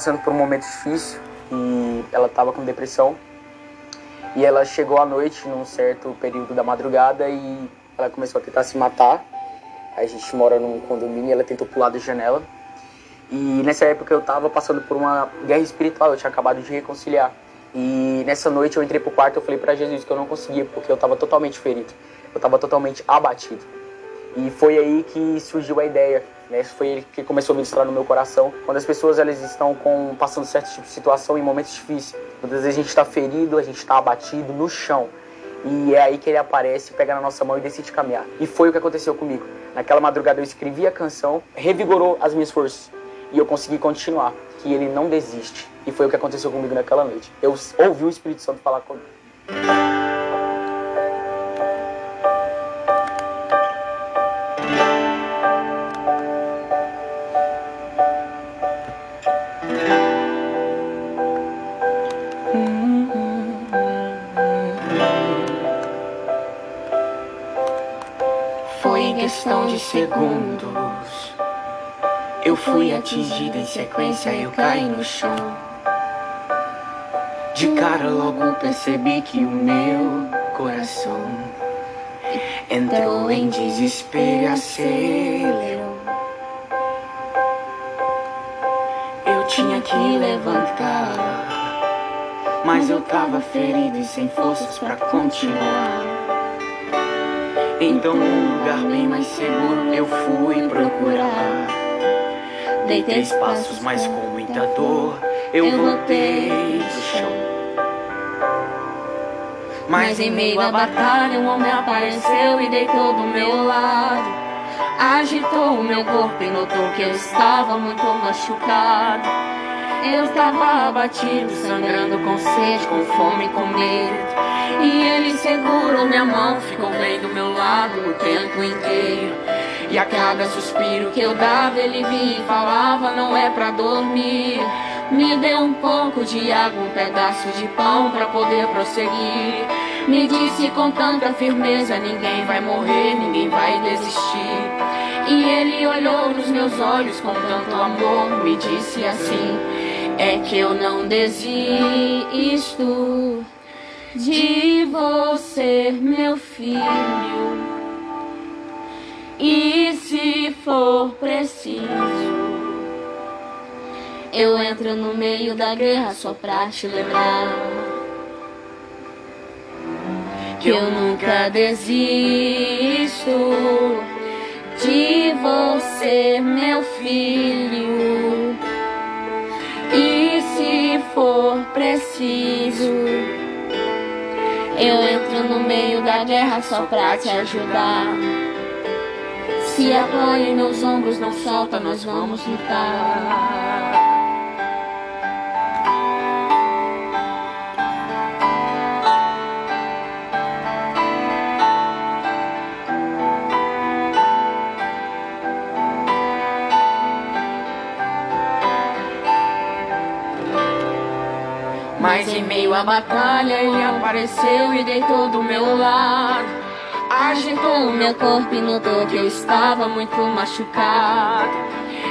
passando por um momento difícil e ela estava com depressão. E ela chegou à noite, num certo período da madrugada, e ela começou a tentar se matar. A gente mora num condomínio e ela tentou pular da janela. E nessa época eu estava passando por uma guerra espiritual, eu tinha acabado de reconciliar. E nessa noite eu entrei pro quarto e falei para Jesus que eu não conseguia, porque eu estava totalmente ferido. Eu estava totalmente abatido. E foi aí que surgiu a ideia, né? Isso foi ele que começou a ministrar no meu coração. Quando as pessoas elas estão com, passando certo tipo de situação em momentos difíceis, muitas vezes a gente está ferido, a gente está abatido no chão. E é aí que ele aparece, pega na nossa mão e decide caminhar. E foi o que aconteceu comigo. Naquela madrugada eu escrevi a canção, revigorou as minhas forças. E eu consegui continuar, que ele não desiste. E foi o que aconteceu comigo naquela noite. Eu ouvi o Espírito Santo falar comigo. Questão de segundos. Eu fui atingida em sequência, eu caí no chão. De cara logo percebi que o meu coração entrou em desespero acelerou. Eu tinha que levantar, mas eu tava ferido e sem forças para continuar. Então, num lugar bem mais seguro, eu fui procurar. Dei três passos, mas com muita dor, eu voltei do chão. Mas em meio à batalha, um homem apareceu e deitou do meu lado. Agitou o meu corpo e notou que eu estava muito machucado. Eu estava abatido, sangrando com sede, com fome, com medo. E ele segurou minha mão, ficou bem do meu lado o tempo inteiro. E a cada suspiro que eu dava, ele vinha e falava: Não é pra dormir. Me deu um pouco de água, um pedaço de pão pra poder prosseguir. Me disse com tanta firmeza: Ninguém vai morrer, ninguém vai desistir. E ele olhou nos meus olhos com tanto amor, me disse assim: É que eu não desisto de você, meu filho. E se for preciso, eu entro no meio da guerra só pra te lembrar que eu nunca desisto de você, meu filho. Preciso, eu entro no meio da guerra só pra te ajudar. Se apoia em meus ombros, não solta, nós vamos lutar. Mas em meio à batalha ele apareceu e deitou do meu lado. Agitou o meu corpo e notou que eu estava muito machucado.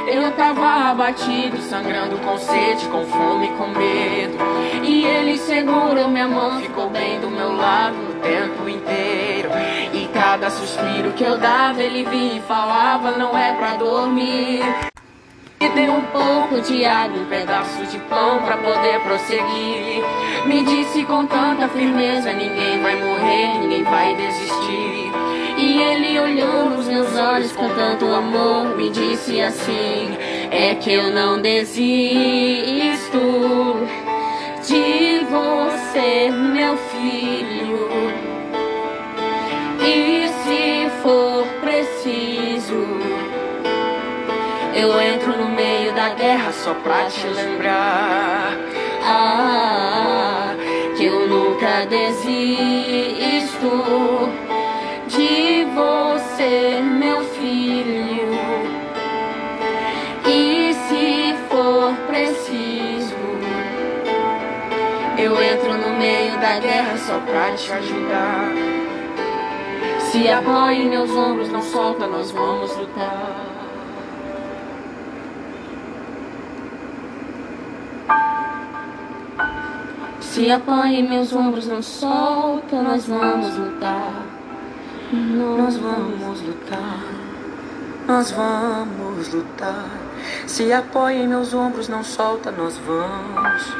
Eu tava abatido, sangrando com sede, com fome, com medo. E ele segurou minha mão, ficou bem do meu lado o tempo inteiro. E cada suspiro que eu dava, ele vinha e falava: Não é pra dormir. Me deu um pouco de água, um pedaço de pão pra poder prosseguir. Me disse com tanta firmeza: ninguém vai morrer, ninguém vai desistir. E ele olhou nos meus olhos com tanto amor, me disse assim: É que eu não desisto de você, meu filho. E Eu entro no meio da guerra só pra te lembrar ah, que eu nunca desisto de você, meu filho. E se for preciso, eu entro no meio da guerra só pra te ajudar. Se apoia em meus ombros, não solta, nós vamos lutar. Se apoia em meus ombros, não solta, nós vamos lutar. Nós vamos lutar. Nós vamos lutar. Se apoia em meus ombros, não solta, nós vamos.